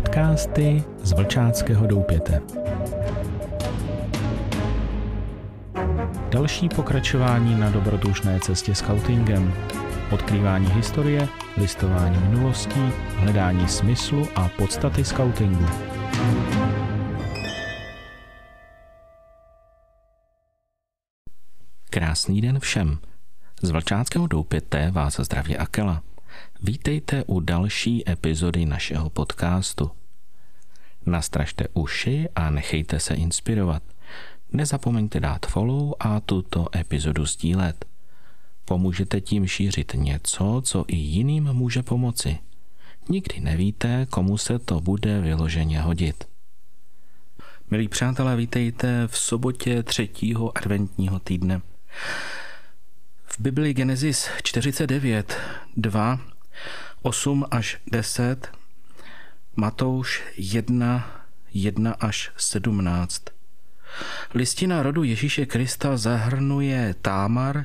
Podcasty z Vlčáckého doupěte. Další pokračování na dobrodružné cestě scoutingem. Odkrývání historie, listování minulostí, hledání smyslu a podstaty scoutingu. Krásný den všem. Z Vlčáckého doupěte vás zdraví Akela. Vítejte u další epizody našeho podcastu. Nastražte uši a nechejte se inspirovat. Nezapomeňte dát follow a tuto epizodu sdílet. Pomůžete tím šířit něco, co i jiným může pomoci. Nikdy nevíte, komu se to bude vyloženě hodit. Milí přátelé, vítejte v sobotě třetího adventního týdne. Biblii Genesis 49, 2, 8 až 10, Matouš 1, 1 až 17. Listina rodu Ježíše Krista zahrnuje Támar,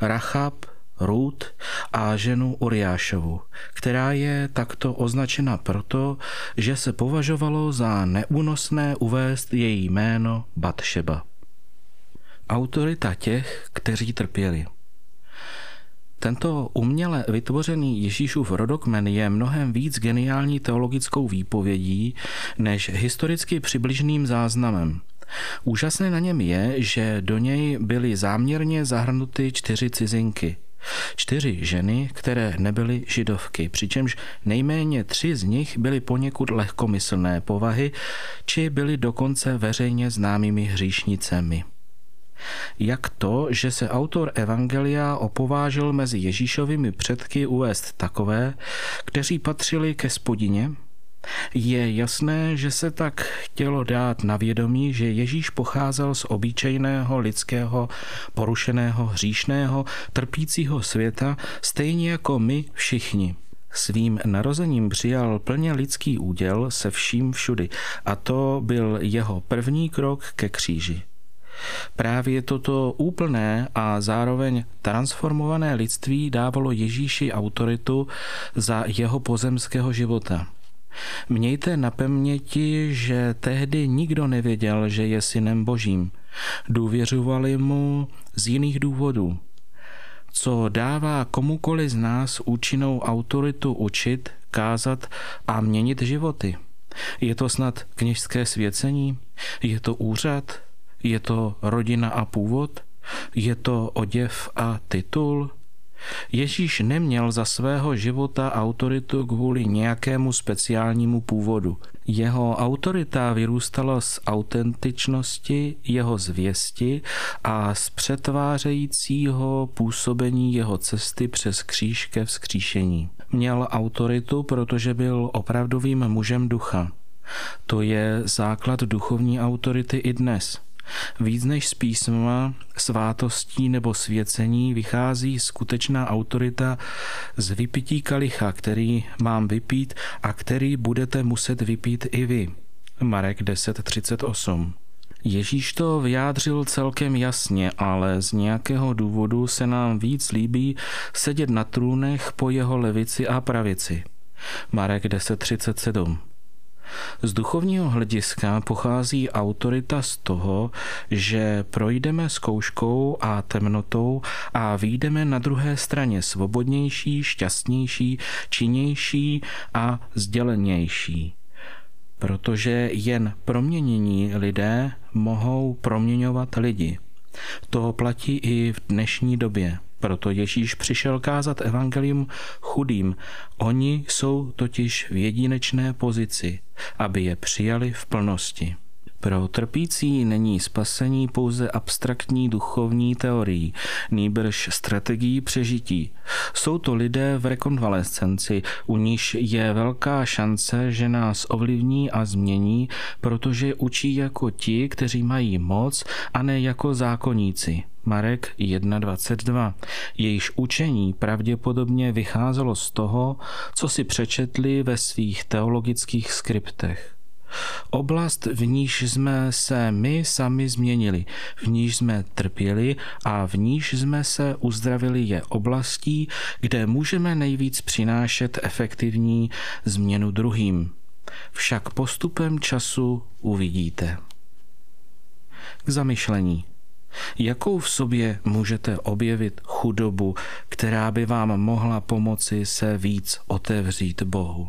Rachab, Rút a ženu Uriášovu, která je takto označena proto, že se považovalo za neúnosné uvést její jméno Batšeba. Autorita těch, kteří trpěli. Tento uměle vytvořený Ježíšův rodokmen je mnohem víc geniální teologickou výpovědí než historicky přibližným záznamem. Úžasné na něm je, že do něj byly záměrně zahrnuty čtyři cizinky. Čtyři ženy, které nebyly židovky, přičemž nejméně tři z nich byly poněkud lehkomyslné povahy, či byly dokonce veřejně známými hříšnicemi jak to, že se autor Evangelia opovážil mezi Ježíšovými předky uvést takové, kteří patřili ke spodině, je jasné, že se tak chtělo dát na vědomí, že Ježíš pocházel z obyčejného lidského, porušeného, hříšného, trpícího světa, stejně jako my všichni. Svým narozením přijal plně lidský úděl se vším všudy a to byl jeho první krok ke kříži. Právě toto úplné a zároveň transformované lidství dávalo Ježíši autoritu za jeho pozemského života. Mějte na paměti, že tehdy nikdo nevěděl, že je synem božím. Důvěřovali mu z jiných důvodů. Co dává komukoli z nás účinnou autoritu učit, kázat a měnit životy? Je to snad kněžské svěcení? Je to úřad? Je to rodina a původ? Je to oděv a titul? Ježíš neměl za svého života autoritu kvůli nějakému speciálnímu původu. Jeho autorita vyrůstala z autentičnosti jeho zvěsti a z přetvářejícího působení jeho cesty přes kříž ke vzkříšení. Měl autoritu, protože byl opravdovým mužem ducha. To je základ duchovní autority i dnes – Víc než z písma, svátostí nebo svěcení vychází skutečná autorita z vypití kalicha, který mám vypít a který budete muset vypít i vy. Marek 10.38 Ježíš to vyjádřil celkem jasně, ale z nějakého důvodu se nám víc líbí sedět na trůnech po jeho levici a pravici. Marek 10.37 z duchovního hlediska pochází autorita z toho, že projdeme zkouškou a temnotou a výjdeme na druhé straně svobodnější, šťastnější, činnější a sdělenější. Protože jen proměnění lidé mohou proměňovat lidi. To platí i v dnešní době. Proto Ježíš přišel kázat evangelium chudým. Oni jsou totiž v jedinečné pozici, aby je přijali v plnosti. Pro trpící není spasení pouze abstraktní duchovní teorií, nýbrž strategií přežití. Jsou to lidé v rekonvalescenci, u níž je velká šance, že nás ovlivní a změní, protože učí jako ti, kteří mají moc, a ne jako zákonníci. Marek 1.22. Jejíž učení pravděpodobně vycházelo z toho, co si přečetli ve svých teologických skriptech. Oblast, v níž jsme se my sami změnili, v níž jsme trpěli a v níž jsme se uzdravili, je oblastí, kde můžeme nejvíc přinášet efektivní změnu druhým. však postupem času uvidíte. K zamyšlení. Jakou v sobě můžete objevit chudobu, která by vám mohla pomoci se víc otevřít Bohu?